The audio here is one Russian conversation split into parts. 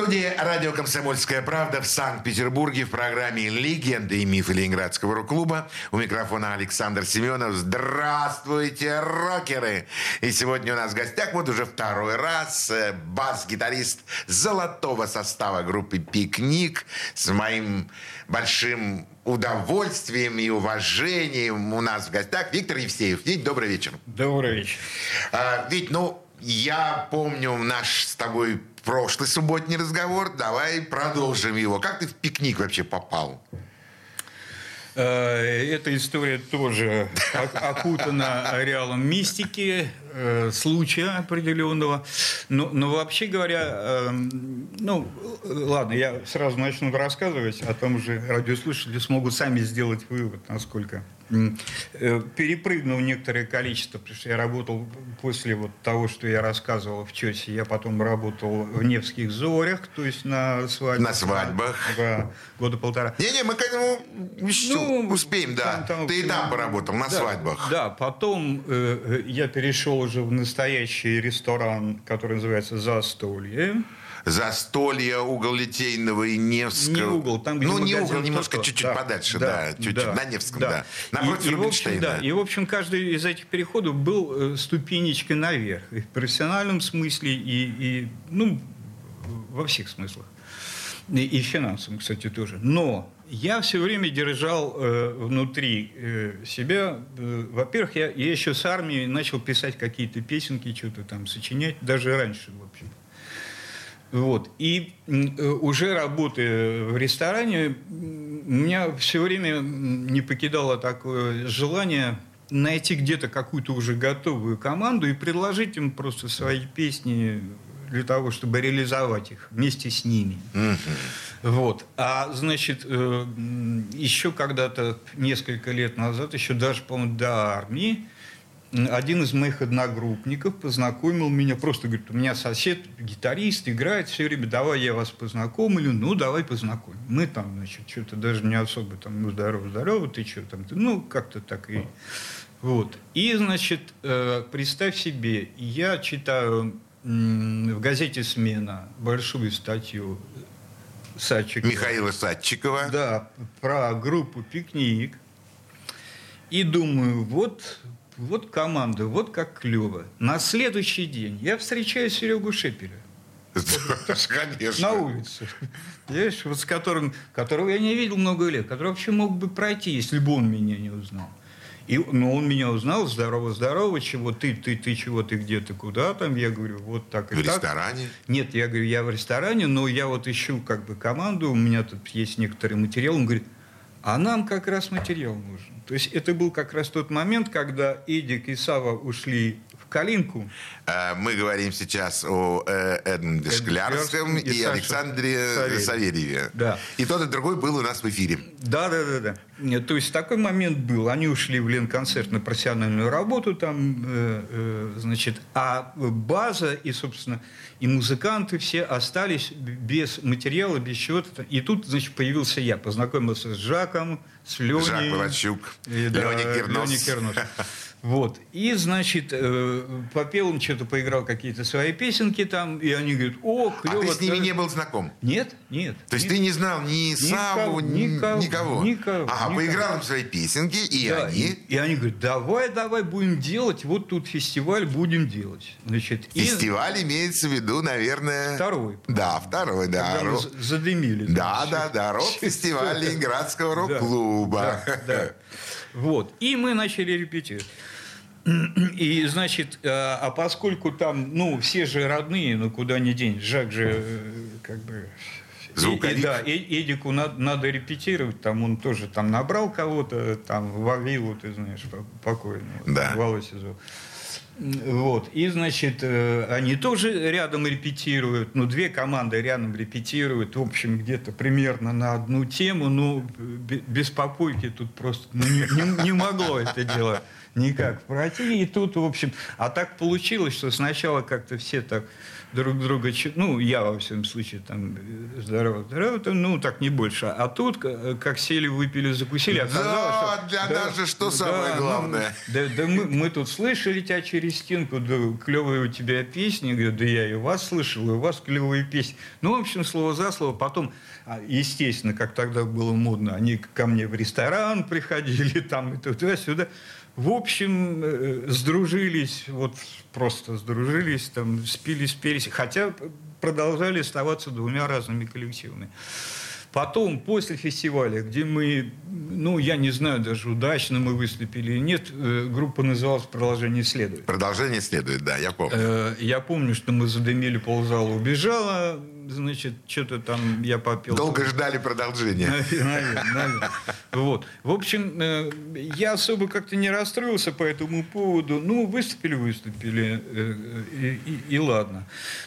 В студии радио «Комсомольская правда» в Санкт-Петербурге в программе «Легенды и мифы Ленинградского рок-клуба». У микрофона Александр Семенов. Здравствуйте, рокеры! И сегодня у нас в гостях вот уже второй раз э, бас-гитарист золотого состава группы «Пикник» с моим большим удовольствием и уважением у нас в гостях Виктор Евсеев. Вить, добрый вечер. Добрый вечер. А, Вить, ну, я помню наш с тобой прошлый субботний разговор. Давай продолжим его. Как ты в пикник вообще попал? Э, Эта история тоже окутана ареалом мистики, э, случая определенного. Но, но вообще говоря, э, ну, ладно, я сразу начну рассказывать, а там уже радиослушатели смогут сами сделать вывод, насколько перепрыгнув некоторое количество, потому что я работал после вот того, что я рассказывал в ЧОСе, я потом работал в Невских зорях, то есть на свадьбах. На свадьбах. Да, года полтора. Не-не, мы к этому еще ну, успеем, да. Там, там, Ты и там поработал, на да, свадьбах. Да, потом э, я перешел уже в настоящий ресторан, который называется «Застолье». Застолье угол Литейного и Невского. Не угол, там где Ну, не угол, немножко чуть-чуть да, подальше, да, чуть-чуть да, на Невском, да. да. Напротив и, и, в общем, да, и, в общем, каждый из этих переходов был э, ступенечкой наверх. И в профессиональном смысле, и, и ну, во всех смыслах. И, и финансовом, кстати, тоже. Но я все время держал э, внутри э, себя. Э, во-первых, я, я еще с армией начал писать какие-то песенки, что-то там сочинять, даже раньше, в общем. Вот. И э, уже работая в ресторане, меня все время не покидало такое желание найти где-то какую-то уже готовую команду и предложить им просто свои песни для того, чтобы реализовать их вместе с ними. Mm-hmm. Вот. А, значит, э, еще когда-то, несколько лет назад, еще даже, по-моему, до армии, один из моих одногруппников познакомил меня, просто говорит, у меня сосед, гитарист, играет все время, давай я вас познакомлю, ну, давай познакомим. Мы там, значит, что-то даже не особо там, ну, здорово, здорово, ты что там, ты, ну, как-то так и... Вот. И, значит, э, представь себе, я читаю в газете «Смена» большую статью Садчикова. Михаила Садчикова. Да, про группу «Пикник». И думаю, вот вот команда, вот как клево. На следующий день я встречаю Серегу Шепеля. Конечно. На улице. Понимаешь, вот с которым, которого я не видел много лет, который вообще мог бы пройти, если бы он меня не узнал. И, но он меня узнал, здорово, здорово, чего ты, ты, ты, чего ты, где ты, куда там, я говорю, вот так и в так. В ресторане? Нет, я говорю, я в ресторане, но я вот ищу как бы команду, у меня тут есть некоторый материал, он говорит, а нам как раз материал нужен. То есть это был как раз тот момент, когда Эдик и Сава ушли Калинку. Э, мы говорим сейчас о э, Эдмунде Шклярском и, и Александре Савельеве. Савельеве. Да. И тот, и другой был у нас в эфире. Да, да, да, да. То есть такой момент был. Они ушли в Ленконцерт на профессиональную работу там, э, э, значит, а база и, собственно, и музыканты все остались без материала, без чего-то. И тут, значит, появился я, познакомился с Жаком, с Леней. Жак Волочук, да, Леня Кернос. Леня Кернос. Вот. И, значит, э, попел он что-то, поиграл какие-то свои песенки там, и они говорят, о, клево. А ты с ними не был знаком? Нет, нет. То есть нет. ты не знал ни Саву, никого, никого? Никого. Ага, никого. поиграл им свои песенки, и да, они... И, и они говорят, давай, давай, будем делать, вот тут фестиваль будем делать. Значит, Фестиваль и... имеется в виду, наверное... Второй. Да, второй, да. Когда Рок... задымили. Да, да, да, рок-фестиваль Ленинградского рок-клуба. Да, да. Вот. И мы начали репетировать. И, значит, э, а поскольку там, ну, все же родные, ну, куда ни день, Жак же, э, как бы... Звуковик. И, да, Эдику надо, надо репетировать, там он тоже там набрал кого-то, там, Вавилу, ты знаешь, покойного, да. Зовут. Вот. И, значит, э, они тоже рядом репетируют. Ну, две команды рядом репетируют. В общем, где-то примерно на одну тему. Ну, без попойки тут просто ну, не, не, не могло это дело никак пройти. И тут, в общем, а так получилось, что сначала как-то все так друг друга, ну, я, во всяком случае, там, здорово, здорово, ну, так не больше. А тут, как сели, выпили, закусили, оказалось, да, что... для да, нас же что да, самое ну, главное. Ну, да, да мы, мы тут слышали тебя через стенку, да, клевые у тебя песни, говорю, да я и вас слышал, и у вас клевые песни. Ну, в общем, слово за слово. Потом, а, естественно, как тогда было модно, они ко мне в ресторан приходили, там, и туда-сюда. В общем, э, сдружились, вот просто сдружились, там, спили, спелись, хотя продолжали оставаться двумя разными коллективами. Потом, после фестиваля, где мы, ну, я не знаю, даже удачно мы выступили или нет, э, группа называлась «Продолжение следует». «Продолжение следует», да, я помню. Э, я помню, что мы задымили ползала, убежала, значит, что-то там я попил. Долго ждали продолжения. Наверное, наверное. Вот. В общем, э, я особо как-то не расстроился по этому поводу. Ну, выступили, выступили, э, и, и, и ладно.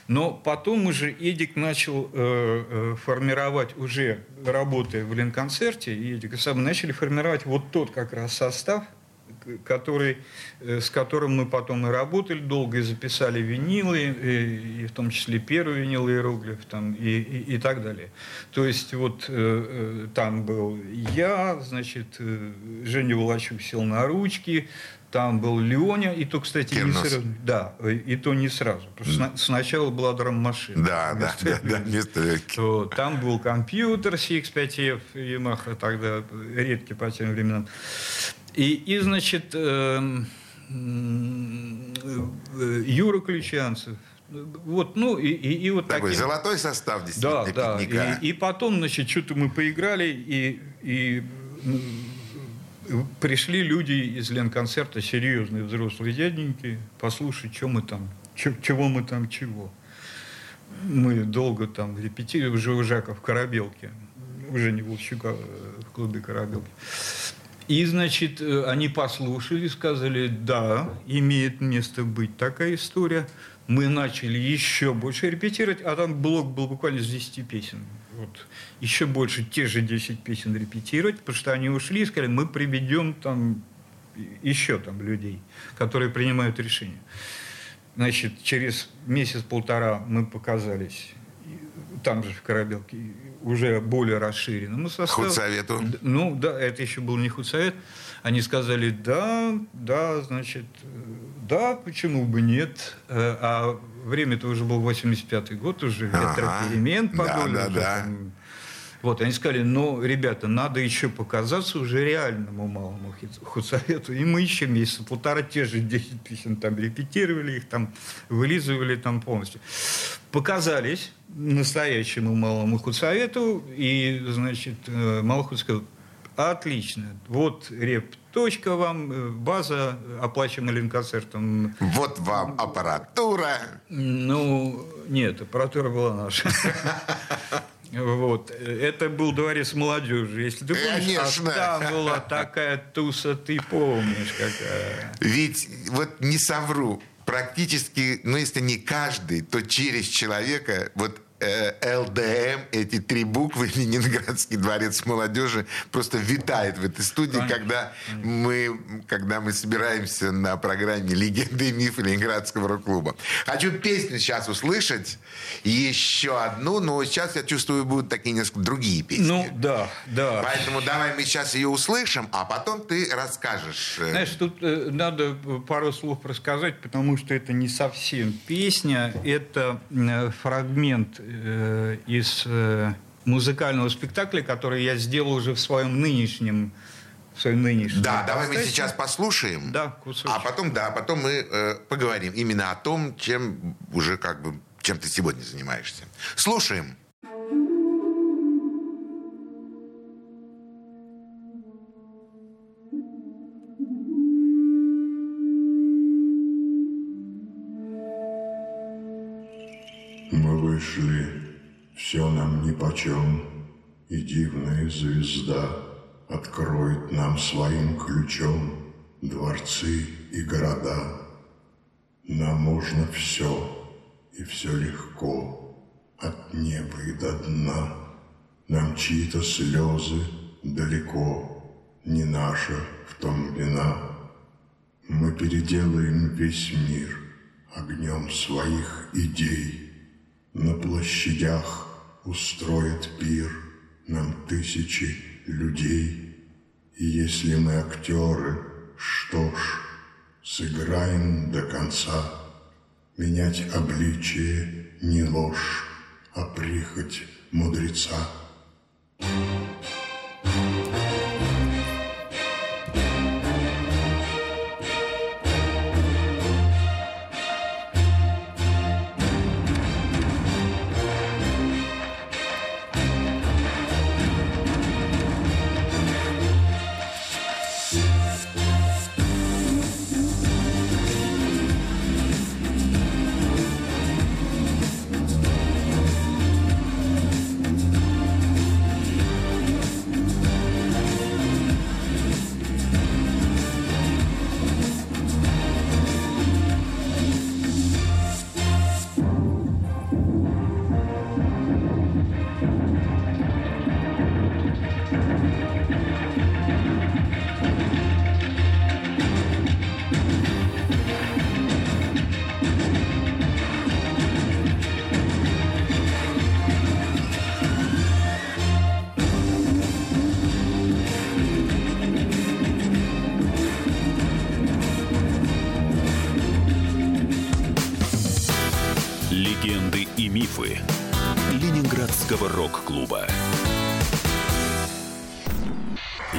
Но потом уже Эдик начал э, формировать уже, работая в Ленконцерте, и Эдик и сам начали формировать вот тот как раз состав, который, э, с которым мы потом и работали долго, и записали винилы, и, и в том числе первый винил иероглиф, там, и, и, и так далее. То есть вот э, э там был я, значит, э, Женя Волочук сел на ручки, там был Леоня, и то, кстати, не сразу. Да, и то не сразу. Что сначала была драм-машина. Да, да, да, да, вместо то, Там был компьютер CX5F, Yamaha тогда, редкий по тем временам. И, и значит, э, э, Юра Ключанцев, вот, ну, и, и, и вот Такой таким... золотой состав, действительно, да, да. И, и потом, значит, что-то мы поиграли, и, и пришли люди из Ленконцерта, серьезные взрослые дяденьки, послушать, что мы там, чего мы там, чего. Мы долго там репетировали, уже у Жака в Корабелке, уже не Волчука э, в клубе Корабелки. И, значит, э, они послушали, сказали, да, имеет место быть такая история. Мы начали еще больше репетировать, а там блок был буквально с 10 песен. Вот. Еще больше те же 10 песен репетировать, потому что они ушли и сказали, мы приведем там еще там людей, которые принимают решения. Значит, через месяц-полтора мы показались там же в Корабелке уже более расширенному составу. Худсовету? Ну, да, это еще был не худсовет. Они сказали, да, да, значит, да, почему бы нет. Э, а время-то уже был 85-й год, уже ветроперемен ага. подольно. Да, да, да. Вот, они сказали, ну, ребята, надо еще показаться уже реальному малому худсовету. И мы еще месяца полтора те же 10 песен там репетировали, их там вылизывали там полностью. Показались настоящему малому худсовету, и, значит, э, малый сказал, отлично, вот реп точка вам, э, база, оплачена Ленконцертом. Вот вам аппаратура. Ну, нет, аппаратура была наша. Вот. Это был дворец молодежи, если ты помнишь. Конечно. А там была такая туса, ты помнишь какая. Ведь вот не совру, практически, ну если не каждый, то через человека вот Э, ЛДМ, эти три буквы, Ленинградский дворец молодежи, просто витает в этой студии, Конечно. когда мы, когда мы собираемся на программе «Легенды и мифы Ленинградского рок-клуба». Хочу песню сейчас услышать, еще одну, но сейчас, я чувствую, будут такие несколько другие песни. Ну, да, да. Поэтому давай мы сейчас ее услышим, а потом ты расскажешь. Э, Знаешь, тут э, надо пару слов рассказать, потому что это не совсем песня, это э, фрагмент э, из э, музыкального спектакля, который я сделал уже в своем нынешнем в своем нынешнем. Да, давай мы сейчас послушаем. Да, кусочек. А потом, да, потом мы э, поговорим именно о том, чем уже как бы чем ты сегодня занимаешься. Слушаем. Вышли, все нам нипочем, И дивная звезда Откроет нам своим ключом Дворцы и города. Нам можно все, и все легко, От неба и до дна. Нам чьи-то слезы далеко, Не наша в том вина. Мы переделаем весь мир огнем своих идей. На площадях устроят пир нам тысячи людей. И если мы актеры, что ж, сыграем до конца. Менять обличие не ложь, а прихоть мудреца. Легенды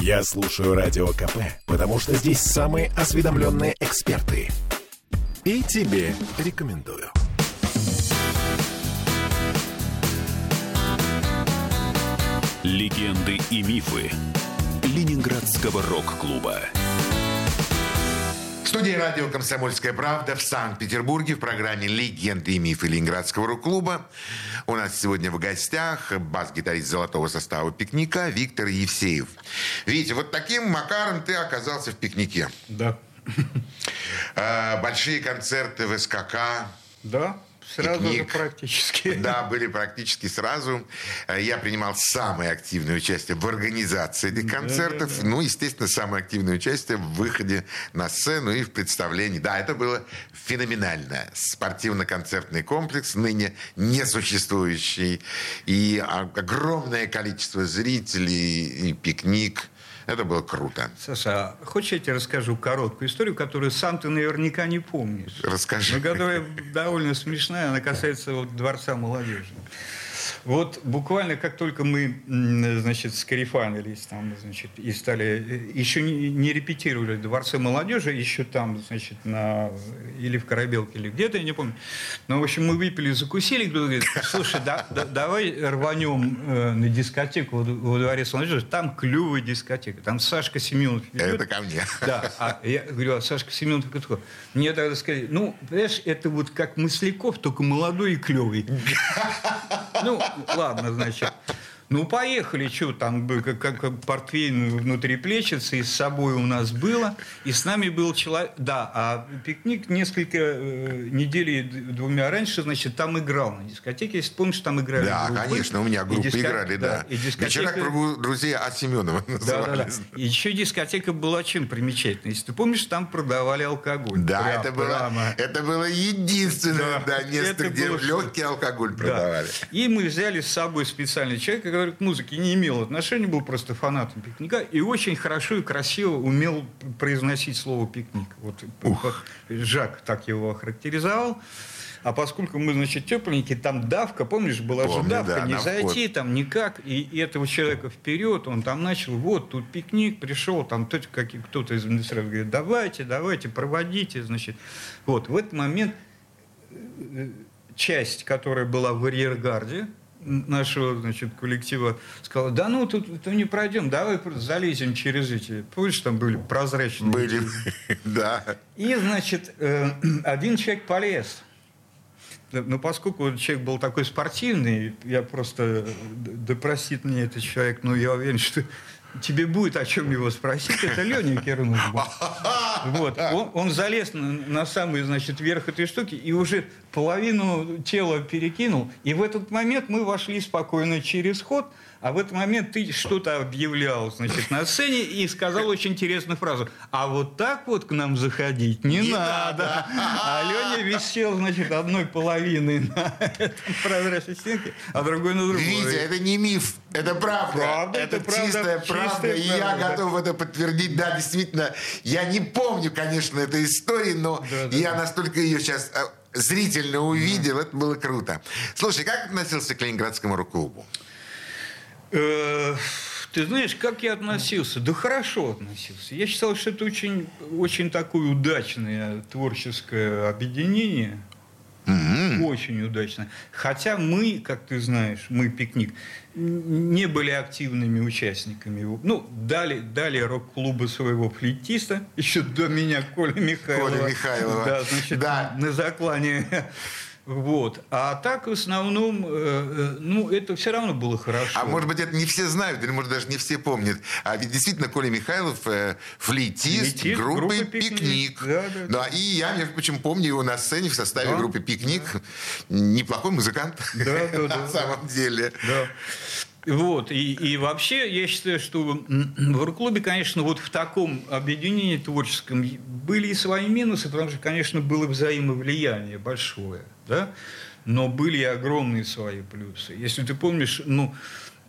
Я слушаю Радио КП, потому что здесь самые осведомленные эксперты. И тебе рекомендую. Легенды и мифы Ленинградского рок-клуба. В студии радио «Комсомольская правда» в Санкт-Петербурге в программе «Легенды и мифы Ленинградского рок-клуба». У нас сегодня в гостях бас-гитарист золотого состава «Пикника» Виктор Евсеев. Витя, вот таким макаром ты оказался в «Пикнике». Да. Э, Большие концерты в СКК. Да, сразу же Пикник. практически. Да, были практически сразу. Я принимал самое активное участие в организации этих концертов. Ну, естественно, самое активное участие в выходе на сцену и в представлении. Да, это было феноменально. Спортивно-концертный комплекс, ныне несуществующий. И о- огромное количество зрителей, и пикник. Это было круто. Саша, а хочешь я тебе расскажу короткую историю, которую сам ты наверняка не помнишь? Расскажи. Но которая довольно смешная, она касается вот Дворца молодежи. Вот буквально как только мы, значит, скарифанились там, значит, и стали, э, еще не, не репетировали в Дворце молодежи, еще там, значит, на, или в Корабелке, или где-то, я не помню. Но, в общем, мы выпили, закусили, кто-то говорит, слушай, да, да- давай рванем э, на дискотеку во, во Дворец молодежи, там клевая дискотека, там Сашка Семенов ведет. Это ко мне. Да, а я говорю, а Сашка Семенов такой. Мне тогда сказали, ну, понимаешь, это вот как Масляков, только молодой и клевый. Ну, ладно, значит. Ну, поехали, что там, как, как портвейн внутри плечется, и с собой у нас было, и с нами был человек, да, а пикник несколько э, недель двумя раньше, значит, там играл на дискотеке, если помнишь, там играли Да, группы. конечно, у меня группы диска- играли, да. и дискотека... Вечера кругу друзья от Семенова Да, да, да. назывались. И еще дискотека была чем примечательной. Если ты помнишь, там продавали алкоголь. Да, Прям- это было, прямо. это было единственное Да, да, место, это где было легкий алкоголь Да. продавали. И мы взяли с собой специальный человек, который к музыке не имел отношения, был просто фанатом пикника и очень хорошо и красиво умел произносить слово пикник. Вот Жак так его охарактеризовал. А поскольку мы, значит, тепленькие, там давка, помнишь, была Помню, же давка, да, не зайти там никак. И, и этого человека вперед, он там начал, вот, тут пикник пришел, там кто-то, из администрации говорит, давайте, давайте, проводите, значит. Вот, в этот момент часть, которая была в арьергарде нашего значит, коллектива, сказала, да ну, тут, тут не пройдем, давай залезем через эти, помнишь, там были прозрачные. Были, да. И, значит, э, один человек полез. Но поскольку человек был такой спортивный, я просто, э, да простит мне этот человек, но я уверен, что тебе будет о чем его спросить, это Леня Кернов был. Вот. Он, он залез на, на самый, значит, верх этой штуки и уже половину тела перекинул. И в этот момент мы вошли спокойно через ход – а в этот момент ты что-то объявлял, значит, на сцене и сказал очень интересную фразу. А вот так вот к нам заходить не, не надо. надо. А Леня висел, значит, одной половиной на прозрачной стенке, а другой на другой. Видите, это не миф, это правда. правда это, это чистая правда. Чистая и правда. я готов это подтвердить. Да, действительно, я не помню, конечно, этой истории, но да, да, я да. настолько ее сейчас э, зрительно увидел, да. это было круто. Слушай, как относился к Ленинградскому рок-клубу? Э, ты знаешь, как я относился? Да хорошо относился. Я считал, что это очень, очень такое удачное творческое объединение. Mm-hmm. Очень удачно. Хотя мы, как ты знаешь, мы пикник, не были активными участниками. Ну, дали, дали рок-клубу своего флейтиста, еще до меня Коля Михайлова. Коля Михайлова. Да, значит, да. на заклане вот. А так, в основном, э, э, ну, это все равно было хорошо. А может быть, это не все знают, или, может, даже не все помнят. А ведь действительно Коля Михайлов э, флейтист, флейтист группы, «Пикник». пикник. Да, да, да. да. И я, между прочим, помню его на сцене в составе да, группы «Пикник». Да. Неплохой музыкант. Да, да, да. На самом деле. Да. Вот, и, и вообще, я считаю, что в рок-клубе, конечно, вот в таком объединении творческом были и свои минусы, потому что, конечно, было взаимовлияние большое, да, но были и огромные свои плюсы. Если ты помнишь, ну,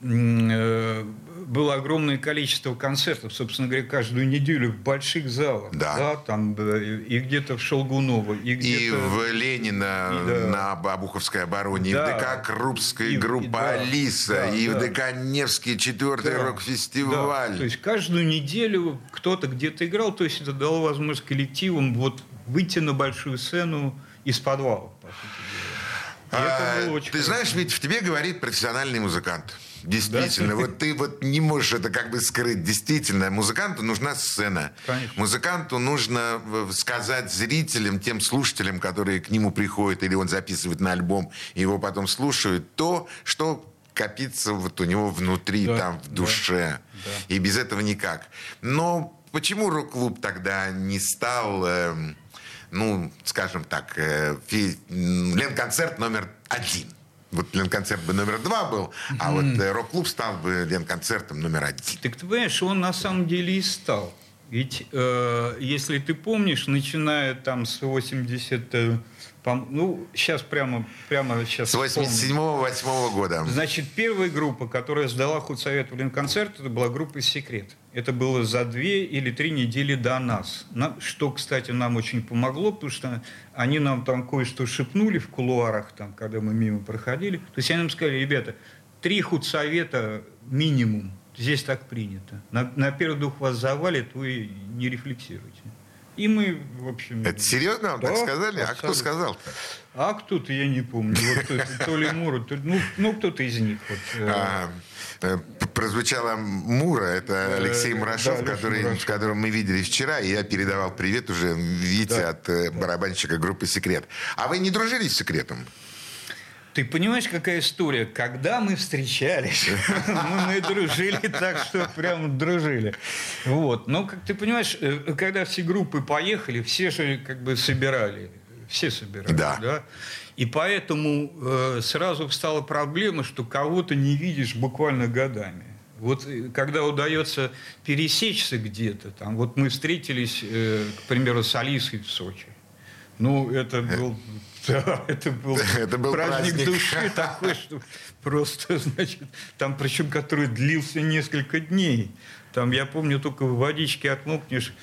было огромное количество концертов, собственно говоря, каждую неделю в больших залах. Да. да там, э, и где-то в Шелгуново, и где-то... И в Ленина и, да. на Обуховской обороне, да. и в ДК Крупская и, группа и, да, «Алиса», да, и да. в ДК Невский четвертый да. рок-фестиваль. Да. То есть каждую неделю кто-то где-то играл, то есть это дало возможность коллективам вот выйти на большую сцену из подвала, по сути а, ты знаешь, ведь в тебе говорит профессиональный музыкант. Действительно, да? вот ты вот не можешь это как бы скрыть. Действительно, музыканту нужна сцена. Конечно. Музыканту нужно сказать зрителям, тем слушателям, которые к нему приходят, или он записывает на альбом, его потом слушают, то, что копится вот у него внутри, да, там, в душе. Да, да. И без этого никак. Но почему рок-клуб тогда не стал... Э, ну, скажем так, э, Ленконцерт номер один. Вот Ленконцерт бы номер два был, а вот э, рок-клуб стал бы Ленконцертом номер один. Так ты понимаешь, он на самом деле и стал. Ведь, э, если ты помнишь, начиная там с 80 ну, сейчас прямо, прямо сейчас С 87-8 года. Значит, первая группа, которая сдала худсовет в Ленконцерт, это была группа «Секрет». Это было за две или три недели до нас. Что, кстати, нам очень помогло, потому что они нам там кое-что шепнули в кулуарах, там, когда мы мимо проходили. То есть они нам сказали, ребята, три худсовета минимум. Здесь так принято. На, на первый дух вас завалит, вы не рефлексируйте. И мы, в общем... Это серьезно вам да, так сказали? А кто сказал-то? А кто-то, я не помню. Вот, то ли Мура, то, ну, ну, кто-то из них. Вот. Э. А, э, прозвучала Мура, это Алексей Мурашов, да, который, Мурашов. которого мы видели вчера, и я передавал привет уже, видите, да, от э, барабанщика группы «Секрет». А вы не дружили с «Секретом»? Ты понимаешь, какая история? Когда мы встречались, мы дружили так, что прям дружили. Вот. Но, как ты понимаешь, э, когда все группы поехали, все же как бы собирали. Все собирали. Да. да? И поэтому э, сразу встала проблема, что кого-то не видишь буквально годами. Вот э, когда удается пересечься где-то, там, вот мы встретились, э, к примеру, с Алисой в Сочи. Ну, это был да, это был, это был праздник, праздник души такой, что просто, значит, там причем который длился несколько дней. Там, я помню, только в водичке отмокнешь,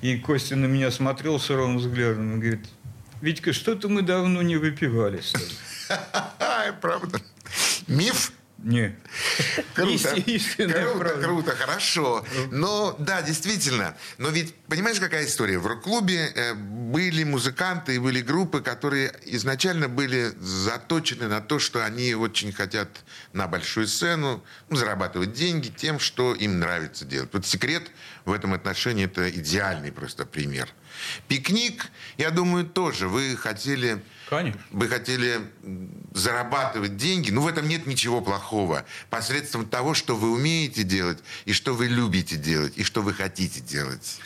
и Костя на меня смотрел суровым взглядом и говорит, Витька, что-то мы давно не выпивали. Правда. Миф? Нет. Круто. Круто, круто, хорошо. Но да, действительно. Но ведь понимаешь, какая история? В рок-клубе э, были музыканты и были группы, которые изначально были заточены на то, что они очень хотят на большую сцену ну, зарабатывать деньги тем, что им нравится делать. Вот секрет в этом отношении это идеальный просто пример. Пикник, я думаю, тоже вы хотели... Конечно. Вы хотели зарабатывать деньги, ну в этом нет ничего плохого. Посредством того, что вы умеете делать, и что вы любите делать, и что вы хотите делать.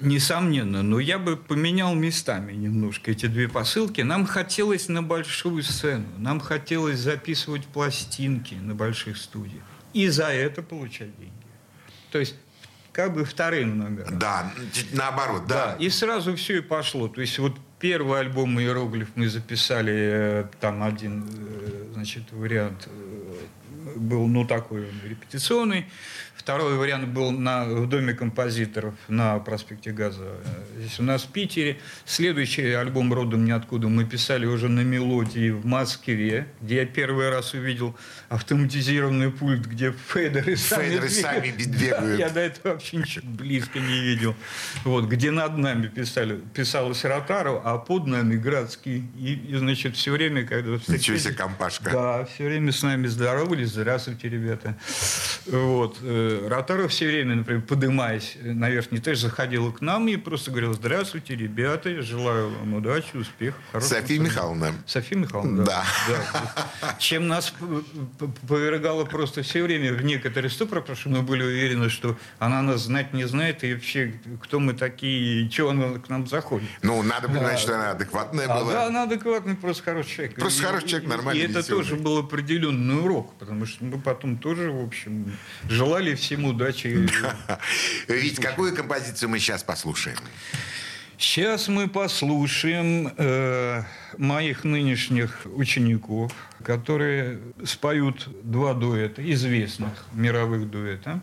Несомненно, но я бы поменял местами немножко эти две посылки. Нам хотелось на большую сцену, нам хотелось записывать пластинки на больших студиях и за это получать деньги. То есть как бы вторым номером. Да, наоборот, да. да. И сразу все и пошло. То есть вот первый альбом «Иероглиф» мы записали, э, там один, э, значит, вариант э, был, ну, такой репетиционный. Второй вариант был на, в Доме композиторов на проспекте Газа, здесь у нас в Питере. Следующий альбом «Родом ниоткуда» мы писали уже на мелодии в Москве, где я первый раз увидел автоматизированный пульт, где фейдеры сами, фейдеры сами бегают. Да, я до этого вообще ничего близко не видел. Вот, где над нами писали, писалось Ротару, а под нами Градский. И, и значит, все время, когда... Ничего себе компашка. Да, все время с нами здоровались. Здравствуйте, ребята. Вот. Э, Ротара все время, например, подымаясь на верхний этаж, заходила к нам и просто говорила, здравствуйте, ребята, желаю вам удачи, успехов. София Михайловна. София Михайловна, да. да. Чем нас повергало просто все время в некоторые ступор, потому что мы были уверены, что она нас знать не знает, и вообще, кто мы такие, и чего она к нам заходит. Ну, надо понимать, да. что она адекватная а, была. Да, она адекватная, просто хороший человек. Просто и, хороший человек, нормальный. И это тоже был определенный урок, потому что мы потом тоже, в общем, желали всем удачи. Ведь какую композицию мы сейчас послушаем? Сейчас мы послушаем э, моих нынешних учеников, которые споют два дуэта, известных мировых дуэта.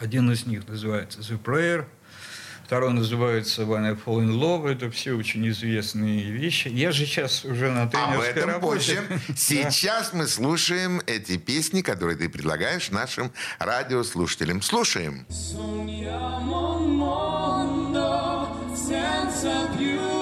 Один из них называется «The Prayer», Второй называется «When I Fall in Love». Это все очень известные вещи. Я же сейчас уже на тренерской Об этом работе. позже. Сейчас мы слушаем эти песни, которые ты предлагаешь нашим радиослушателям. Слушаем. Senza più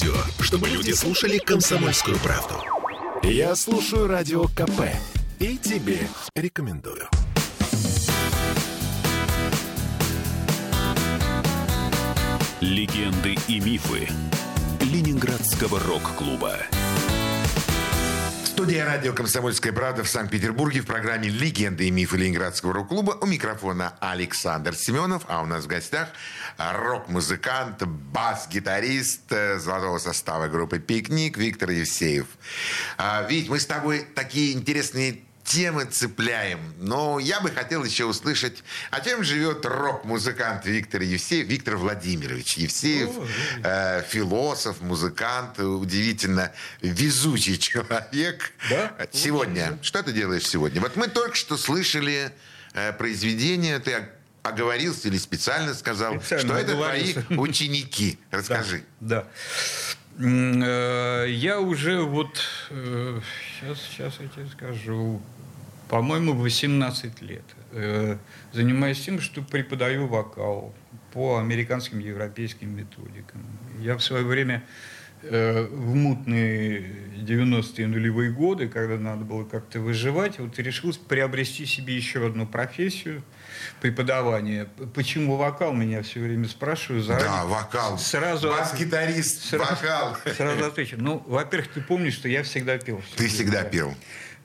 радио, чтобы люди слушали комсомольскую правду. Я слушаю радио КП и тебе рекомендую. Легенды и мифы Ленинградского рок-клуба. Студия радио «Комсомольская правда» в Санкт-Петербурге в программе «Легенды и мифы Ленинградского рок-клуба». У микрофона Александр Семенов, а у нас в гостях рок-музыкант, бас-гитарист э, золотого состава группы «Пикник» Виктор Евсеев. А, Вить, мы с тобой такие интересные темы цепляем. Но я бы хотел еще услышать, а чем живет рок-музыкант Виктор Евсеев, Виктор Владимирович Евсеев, э, философ, музыкант, удивительно везучий человек. Да? Сегодня. Что ты делаешь сегодня? Вот мы только что слышали э, произведение, ты оговорился или специально сказал, специально что это твои ученики. Расскажи. Да. да. Э, я уже вот сейчас, э, сейчас я тебе скажу, по-моему, 18 лет э, занимаюсь тем, что преподаю вокал по американским европейским методикам. Я в свое время э, в мутные 90-е нулевые годы, когда надо было как-то выживать, вот решил приобрести себе еще одну профессию преподавание. Почему вокал, меня все время спрашивают. Заранее. Да, вокал. Сразу, Бас-гитарист, сразу, вокал. Сразу отвечу. Ну, во-первых, ты помнишь, что я всегда пел. Ты всегда пел.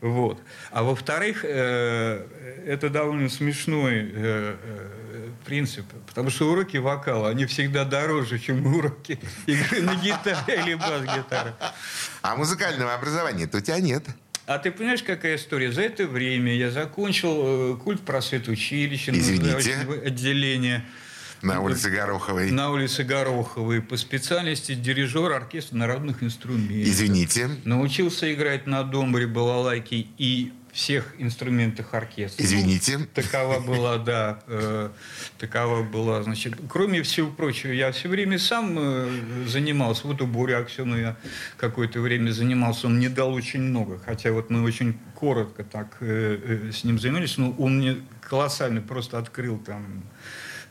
Вот. А во-вторых, э, это довольно смешной э, э, принцип, потому что уроки вокала, они всегда дороже, чем уроки игры на гитаре или бас-гитары. А музыкального образования-то у тебя нет? А ты понимаешь, какая история? За это время я закончил культ просвет училища, отделение. На улице Гороховой. На улице Гороховой. По специальности дирижер оркестра народных инструментов. Извините. Научился играть на домбре, балалайке и всех инструментах оркестра. Извините. Ну, такова была, да, э, такова была, значит, кроме всего прочего, я все время сам э, занимался, вот у Бури Аксену я какое-то время занимался, он мне дал очень много, хотя вот мы очень коротко так э, э, с ним занимались, но он мне колоссально просто открыл там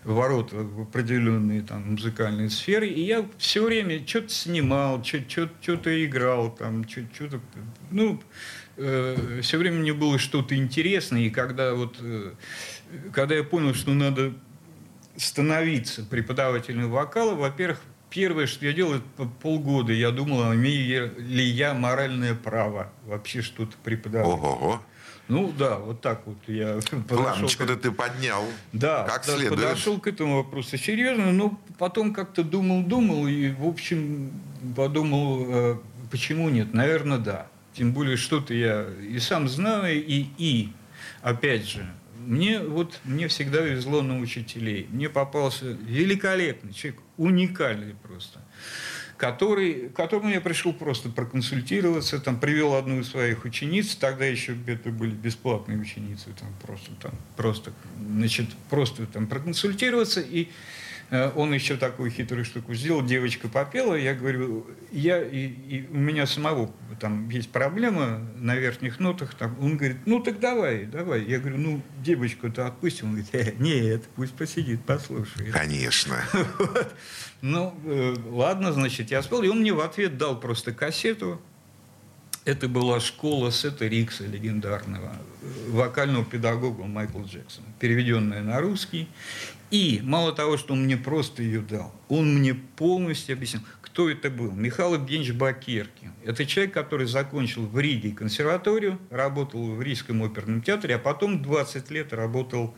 ворота в определенные там музыкальные сферы, и я все время что-то снимал, что-то играл, там, что-то, ну, э, все время мне было что-то интересное, и когда вот, э, когда я понял, что надо становиться преподавателем вокала, во-первых, первое, что я делал, это полгода я думал, имею ли я моральное право вообще что-то преподавать. Ого-го. Ну да, вот так вот я Планочку к... ты поднял. Да, как да, следует. подошел к этому вопросу серьезно, но потом как-то думал-думал и, в общем, подумал, э, почему нет? Наверное, да. Тем более, что-то я и сам знаю, и, и опять же, мне вот мне всегда везло на учителей. Мне попался великолепный человек, уникальный просто который, к которому я пришел просто проконсультироваться, там, привел одну из своих учениц, тогда еще это были бесплатные ученицы, там, просто, там, просто, значит, просто там проконсультироваться, и он еще такую хитрую штуку сделал, девочка попела, я говорю, я, и, и у меня самого там есть проблема на верхних нотах, там, он говорит, ну так давай, давай. Я говорю, ну девочку-то отпустим. Он говорит, э, нет, пусть посидит, послушает. Конечно. Вот. Ну, э, ладно, значит, я спел, и он мне в ответ дал просто кассету, это была школа Сета Рикса, легендарного, вокального педагога Майкла Джексона, переведенная на русский. И мало того, что он мне просто ее дал, он мне полностью объяснил, кто это был. Михаил Евгеньевич Бакеркин. Это человек, который закончил в Риге консерваторию, работал в Рижском оперном театре, а потом 20 лет работал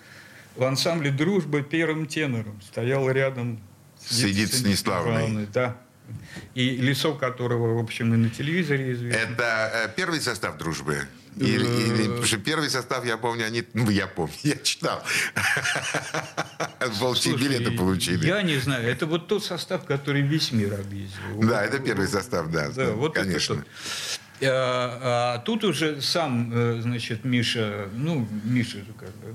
в ансамбле «Дружба» первым тенором. Стоял рядом с Эдит Станиславовной. Да, и лицо которого, в общем, и на телевизоре известно. Это э, первый состав дружбы? Или, или, потому что первый состав, я помню, они... Ну, я помню, я читал. Волчьи билеты получили. Я не знаю. Это вот тот состав, который весь мир объездил. Да, это первый состав, да. Да, вот конечно. А, а тут уже сам, э, значит, Миша, ну, Миша как бы,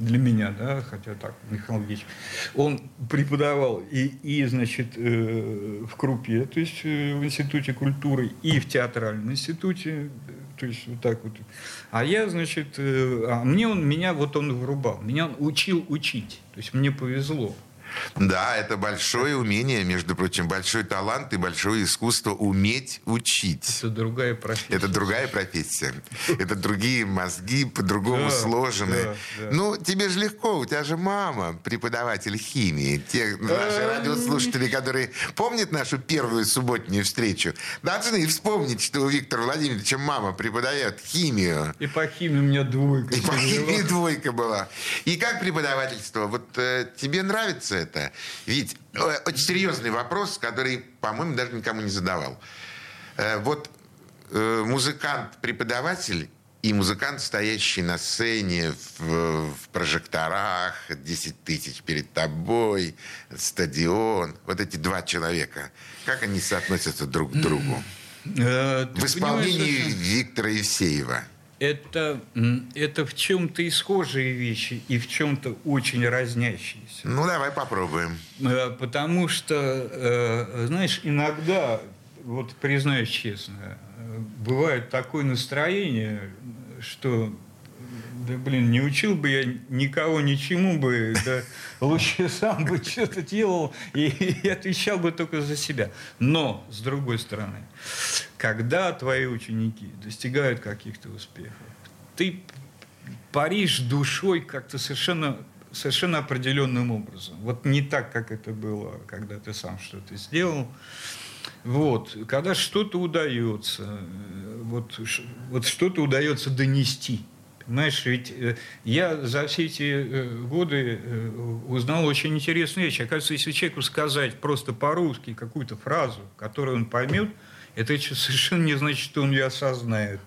для меня, да, хотя так, Михаил Ильич, он преподавал и, и значит, э, в Крупе, то есть э, в Институте культуры, и в театральном институте, то есть вот так вот. А я, значит, э, а мне он, меня вот он врубал, меня он учил учить, то есть мне повезло. Да, это большое умение, между прочим, большой талант и большое искусство уметь учить. Это другая профессия. Это другая профессия. Это другие мозги, по-другому сложены. Ну, тебе же легко, у тебя же мама преподаватель химии. Те наши эм. радиослушатели, которые помнят нашу первую субботнюю встречу, должны вспомнить, что у Виктора Владимировича мама преподает химию. И по химии у меня двойка. И по химии двойка была. И как преподавательство? Вот э, тебе нравится это? Ведь э, очень серьезный вопрос, который, по-моему, даже никому не задавал. Э, вот э, музыкант-преподаватель и музыкант, стоящий на сцене в, в прожекторах, 10 тысяч перед тобой, стадион, вот эти два человека, как они соотносятся друг к другу? В исполнении Виктора Евсеева это, это в чем-то и схожие вещи, и в чем-то очень разнящиеся. Ну, давай попробуем. Э, потому что, э, знаешь, иногда, вот признаюсь честно, бывает такое настроение, что да блин, не учил бы я никого ничему бы, да лучше сам бы что-то делал и, и отвечал бы только за себя. Но, с другой стороны, когда твои ученики достигают каких-то успехов, ты паришь душой как-то совершенно совершенно определенным образом. Вот не так, как это было, когда ты сам что-то сделал. Вот, когда что-то удается, э, вот, вот что-то удается донести. Понимаешь, ведь э, я за все эти э, годы узнал очень интересную вещь. Оказывается, если человеку сказать просто по-русски какую-то фразу, которую он поймет, это совершенно не значит, что он ее осознает.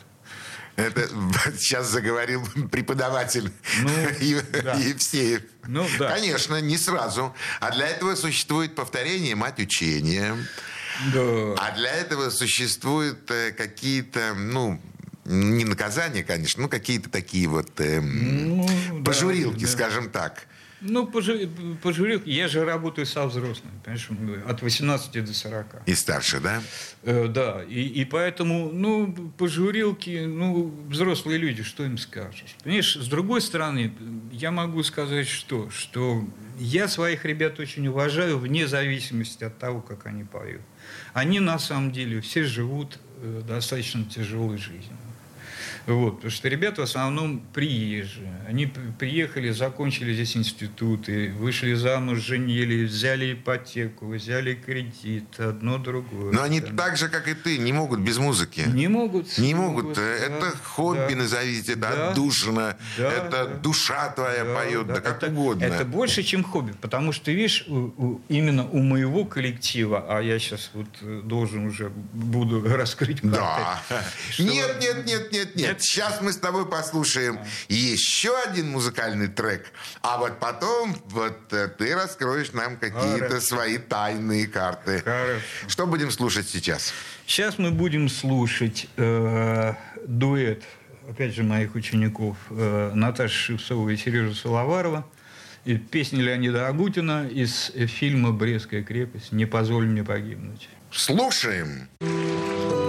Это сейчас заговорил преподаватель ну, да. Евсеев. Ну, да. Конечно, не сразу. А для этого существует повторение мать учения. Да. А для этого существуют э, какие-то, ну, не наказания, конечно, но какие-то такие вот э, ну, пожурилки, да, да. скажем так. Ну, пожурил, я же работаю со взрослыми, понимаешь, от 18 до 40. И старше, да? Э, да, и, и поэтому, ну, пожурилки, ну, взрослые люди, что им скажешь? Понимаешь, с другой стороны, я могу сказать что? Что я своих ребят очень уважаю вне зависимости от того, как они поют. Они на самом деле все живут э, достаточно тяжелой жизнью. Вот, потому что ребята в основном приезжие. Они приехали, закончили здесь институты, вышли замуж, женили, взяли ипотеку, взяли кредит, одно другое. Но они так же, как и ты, не могут без музыки. Не могут. Не могут. могут. Это да, хобби, да, назовите, да, да, отдушина. Да, это да, душа твоя да, поет, да, да как это, угодно. Это больше, чем хобби, потому что, видишь, у, у, именно у моего коллектива, а я сейчас вот э, должен уже буду раскрыть карты. Да. Что... Нет, нет, нет, нет, нет. Сейчас мы с тобой послушаем еще один музыкальный трек, а вот потом вот э, ты раскроешь нам какие-то свои тайные карты. Хорошо. Что будем слушать сейчас? Сейчас мы будем слушать э, дуэт, опять же, моих учеников э, Наташи Шевцова и Сережа Соловарова. И песни Леонида Агутина из фильма «Брестская крепость. Не позволь мне погибнуть». Слушаем. Слушаем.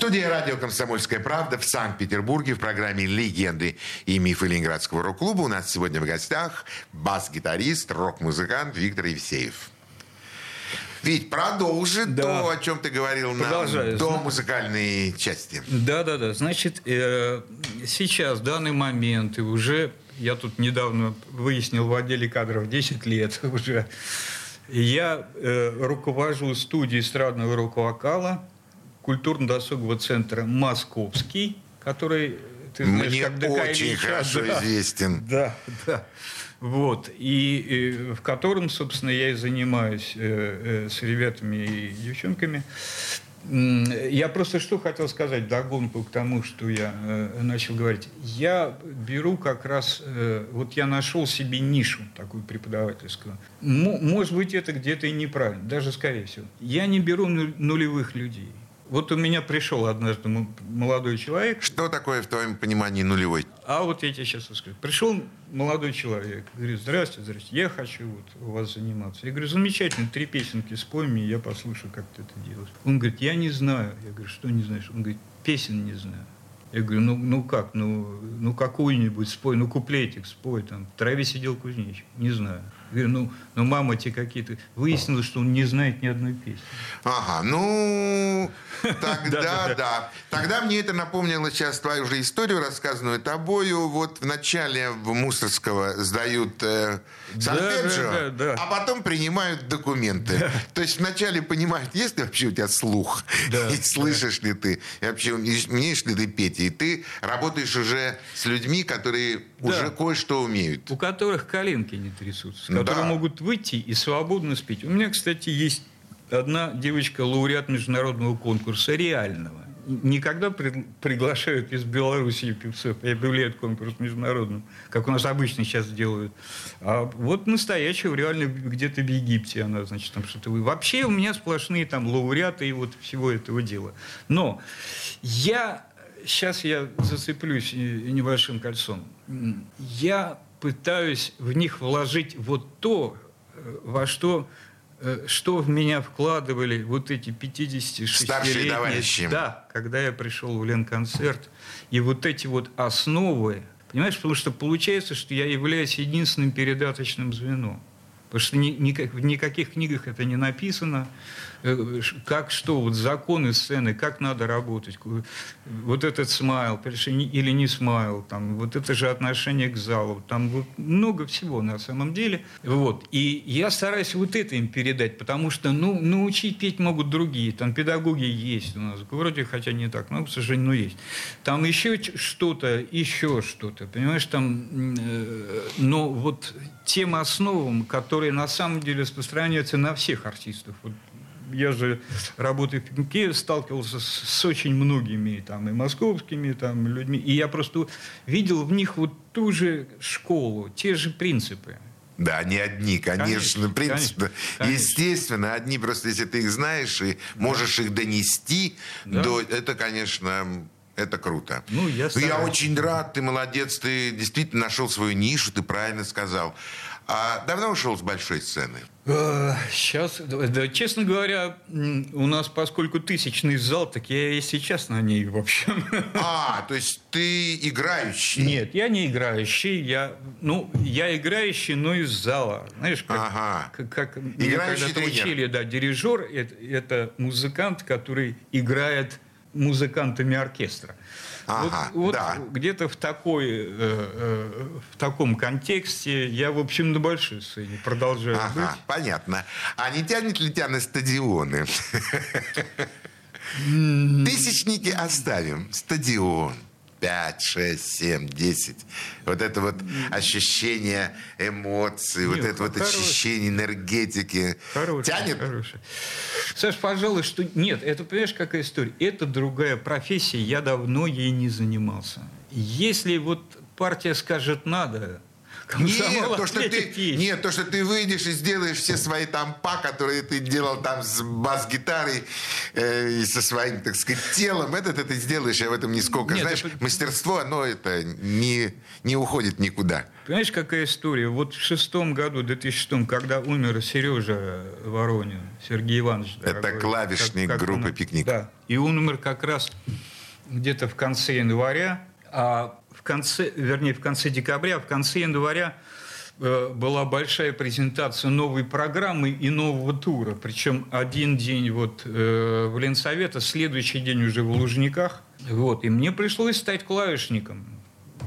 Студия радио «Комсомольская правда» в Санкт-Петербурге в программе «Легенды и мифы Ленинградского рок-клуба». У нас сегодня в гостях бас-гитарист, рок-музыкант Виктор Евсеев. Ведь продолжит Да. то, о чем ты говорил нам Продолжаю. до Зна- музыкальной части. Да, да, да. Значит, э, сейчас, в данный момент, и уже я тут недавно выяснил в отделе кадров 10 лет уже, я э, руковожу студией эстрадного рок-вокала культурно-досугового центра «Московский», который, ты знаешь, Мне как ДК очень Ильича, хорошо да. известен. Да, да. Вот. И, э, в котором, собственно, я и занимаюсь э, э, с ребятами и девчонками. М, Я просто что хотел сказать, догонку к тому, что я э, начал говорить. Я беру как раз, э, вот я нашел себе нишу такую преподавательскую. Мо- Может быть, это где-то и неправильно, даже скорее всего. Я не беру ну- нулевых людей. Вот у меня пришел однажды молодой человек, Что такое в твоем понимании нулевой? а вот я тебе сейчас расскажу. Пришел молодой человек, говорит, здрасте, здрасте, я хочу вот у вас заниматься. Я говорю, замечательно, три песенки спой мне, я послушаю, как ты это делаешь. Он говорит, я не знаю. Я говорю, что не знаешь? Он говорит, песен не знаю. Я говорю, ну, ну как, ну, ну какую-нибудь спой, ну куплетик спой, там, в траве сидел кузнечик, не знаю. Говорю, ну, ну мама те какие-то. Выяснилось, что он не знает ни одной песни. Ага, ну, тогда да. Тогда мне это напомнило сейчас твою же историю, рассказанную тобою. Вот в начале в Мусорского сдают э, сольфеджио, а потом принимают документы. То есть вначале понимают, есть ли вообще у тебя слух, и слышишь ли ты, и вообще умеешь ли ты петь. И ты работаешь уже с людьми, которые уже кое-что умеют. у которых коленки не трясутся, Да. которые могут выйти и свободно спеть. У меня, кстати, есть одна девочка, лауреат международного конкурса реального. Никогда при- приглашают из Белоруссии певцов и объявляют конкурс международным, как у нас обычно сейчас делают. А вот настоящего, реально где-то в Египте она, значит, там что-то... вы- Вообще у меня сплошные там лауреаты и вот всего этого дела. Но я... Сейчас я зацеплюсь небольшим кольцом. Я пытаюсь в них вложить вот то, э, во что э, что в меня вкладывали вот эти 56 Старшие товарищи. Да, когда я пришел в Ленконцерт. И вот эти вот основы, понимаешь, потому что получается, что я являюсь единственным передаточным звеном. Потому что ни- никак- в никаких книгах это не написано. Э, Как что, вот законы сцены, как надо работать. Вот этот смайл, или не смайл, там, вот это же отношение к залу. Там вот много всего на самом деле. Вот. И я стараюсь вот это им передать, потому что ну, научить петь могут другие. Там педагоги есть у нас в городе, хотя не так много, к сожалению, но есть. Там еще что-то, еще что-то, понимаешь, там... э, Но вот тем основам, которые на самом деле распространяются на всех артистов. Вот я же, работая в Пекинке, сталкивался с, с очень многими там, и московскими там, людьми. И я просто видел в них вот ту же школу, те же принципы. Да, не одни, конечно, Конечно, в принципе. конечно. Естественно, одни просто, если ты их знаешь и можешь их донести, Да. до, это, конечно, это круто. Ну, я я стараюсь. очень рад, ты молодец, ты действительно нашел свою нишу, ты правильно сказал. А давно ушел с большой сцены? Сейчас, да, да, честно говоря, у нас, поскольку тысячный зал, так я и сейчас на ней, в общем. А, то есть ты играющий? Нет, я не играющий, я, ну, я играющий, но из зала. Знаешь, как, Ага. как, как меня Играющий когда-то тренер. учили, да, дирижер это, это музыкант, который играет музыкантами оркестра. Ага, вот вот да. где-то в, такой, э, э, в таком контексте я, в общем, на большой сцене продолжаю Ага, быть. понятно. А не тянет ли тебя на стадионы? Тысячники оставим. Стадион. 5, 6, 7, 10. Вот это вот ощущение эмоций, вот Нет, это вот хороший. ощущение энергетики. Хороший, Тянет? хороший. Саш, пожалуй, что нет, это понимаешь, какая история? Это другая профессия, я давно ей не занимался. Если вот партия скажет надо, Нет то, что ты, есть. нет, то, что ты выйдешь и сделаешь все свои там па, которые ты делал там с бас-гитарой э, и со своим, так сказать, телом, это ты сделаешь, я в этом нисколько. Нет, Знаешь, это- мастерство, оно это не, не уходит никуда. Понимаешь, какая история? Вот в шестом году, в 2006, когда умер Сережа Воронин, Сергей Иванович. Это дорогой, клавишник группы он- «Пикник». Да. И он умер как раз где-то в конце января, а в конце, вернее, в конце декабря, в конце января э, была большая презентация новой программы и нового тура. Причем один день вот э, в Ленсовета, следующий день уже в Лужниках. Вот. И мне пришлось стать клавишником.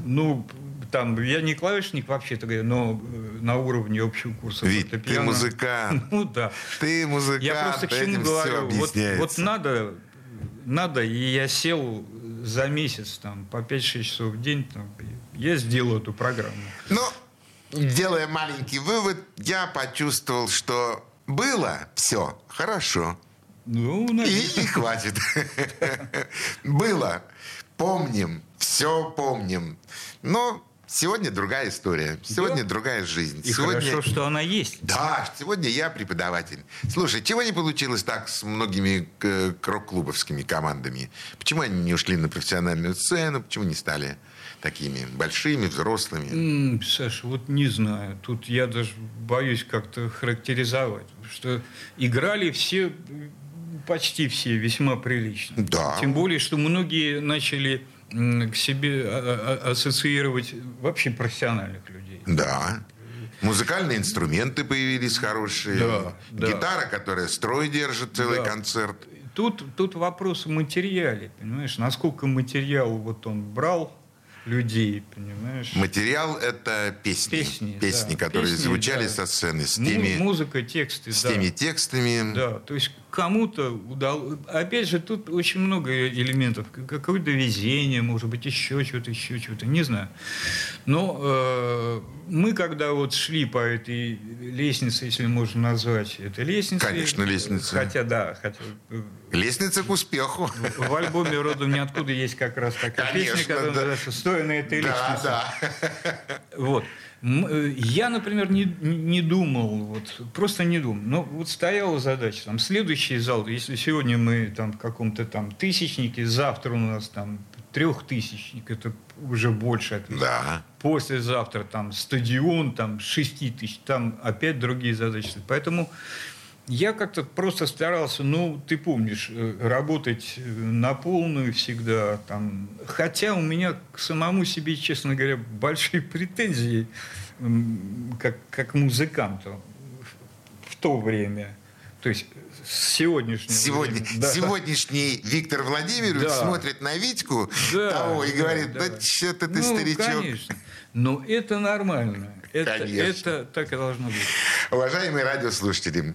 Ну, там, я не клавишник вообще-то но э, на уровне общего курса. Ведь ты музыкант. Ну да. Ты музыкант, Я просто к чему говорю. Вот, вот надо, надо, и я сел за месяц там, по 5-6 часов в день, там, я сделал эту программу. Но, делая маленький вывод, я почувствовал, что было все хорошо. Ну, И, и хватит. Было. Помним. Все помним. Но сегодня другая история. Сегодня Да. другая жизнь. И сегодня... хорошо, что она есть. Да, сегодня я преподаватель. Слушай, чего не получилось так с многими э, рок-клубовскими командами? Почему они не ушли на профессиональную сцену? Почему не стали такими большими, взрослыми? Саша, вот не знаю. Тут я даже боюсь как-то характеризовать. Что играли все, почти все, весьма прилично. Да. Тем более, что многие начали к себе а- а- ассоциировать вообще профессиональных людей. Да. Музыкальные инструменты появились хорошие. Да, да. Гитара, которая строй держит целый Да. концерт. Тут, тут вопрос в материале, понимаешь? Насколько материал вот он брал людей, понимаешь? Материал — это песни. Песни, Песни, да. которые Песни, звучали да. со сцены, с теми, Музыка, тексты, с да. теми текстами. Да, то есть кому-то удалось... Опять же, тут очень много элементов. Какое-то везение, может быть, еще что-то, еще что-то, не знаю. Но э, мы, когда вот шли по этой лестнице, если можно назвать это лестницей... Конечно, лестница. Хотя, да, хотя э, Лестница к успеху. в альбоме «Родом ниоткуда» есть как раз такая Конечно, песня, которая да. называется «Стоя на этой Да, лестнице». да. Вот. Э, Я, например, не, не думал, вот, просто не думал. Но вот стояла задача, там, следующий зал, если сегодня мы там в каком-то там тысячнике, завтра у нас там трехтысячник, это уже больше. от- Да. Послезавтра там стадион, там шести тысяч, там опять другие задачи. Поэтому я как-то просто старался, ну, ты помнишь, э, работать э, на полную всегда. Там. Хотя у меня к самому себе, честно говоря, большие претензии как, как музыканту в, то время. То есть с сегодняшнего Сегодня, времени, да. сегодняшний Виктор Владимирович Да. смотрит на Витьку Да, того и да, говорит, да, да. что-то ты, ну, старичок. конечно. Но это нормально. Это, Конечно. это так и должно быть. Уважаемые радиослушатели,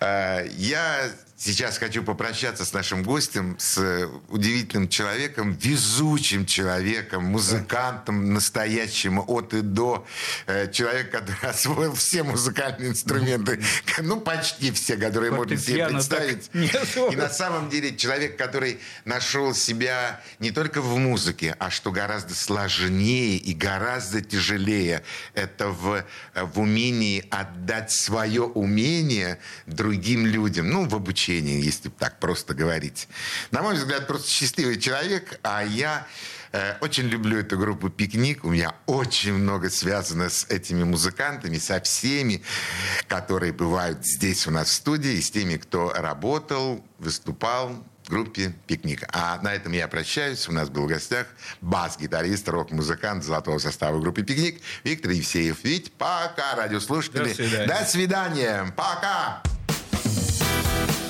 э, я сейчас хочу попрощаться с нашим гостем, с удивительным человеком, везучим человеком, музыкантом настоящим от и до. Э, Человек, который освоил все музыкальные инструменты, ну, почти все, которые можно себе представить. И на самом деле человек, который нашел себя не только в музыке, а что гораздо сложнее и гораздо тяжелее, это в, в умении отдать свое умение другим людям, ну, в обучении, если так просто говорить. На мой взгляд, просто счастливый человек, а я э, очень люблю эту группу «Пикник». У меня очень много связано с этими музыкантами, со всеми, которые бывают здесь у нас в студии, и с теми, кто работал, выступал в группе «Пикник». А на этом я прощаюсь. У нас был в гостях бас-гитарист, рок-музыкант золотого состава группы «Пикник» Виктор Евсеев. Ведь пока, радиослушатели. До свидания. До свидания. Пока.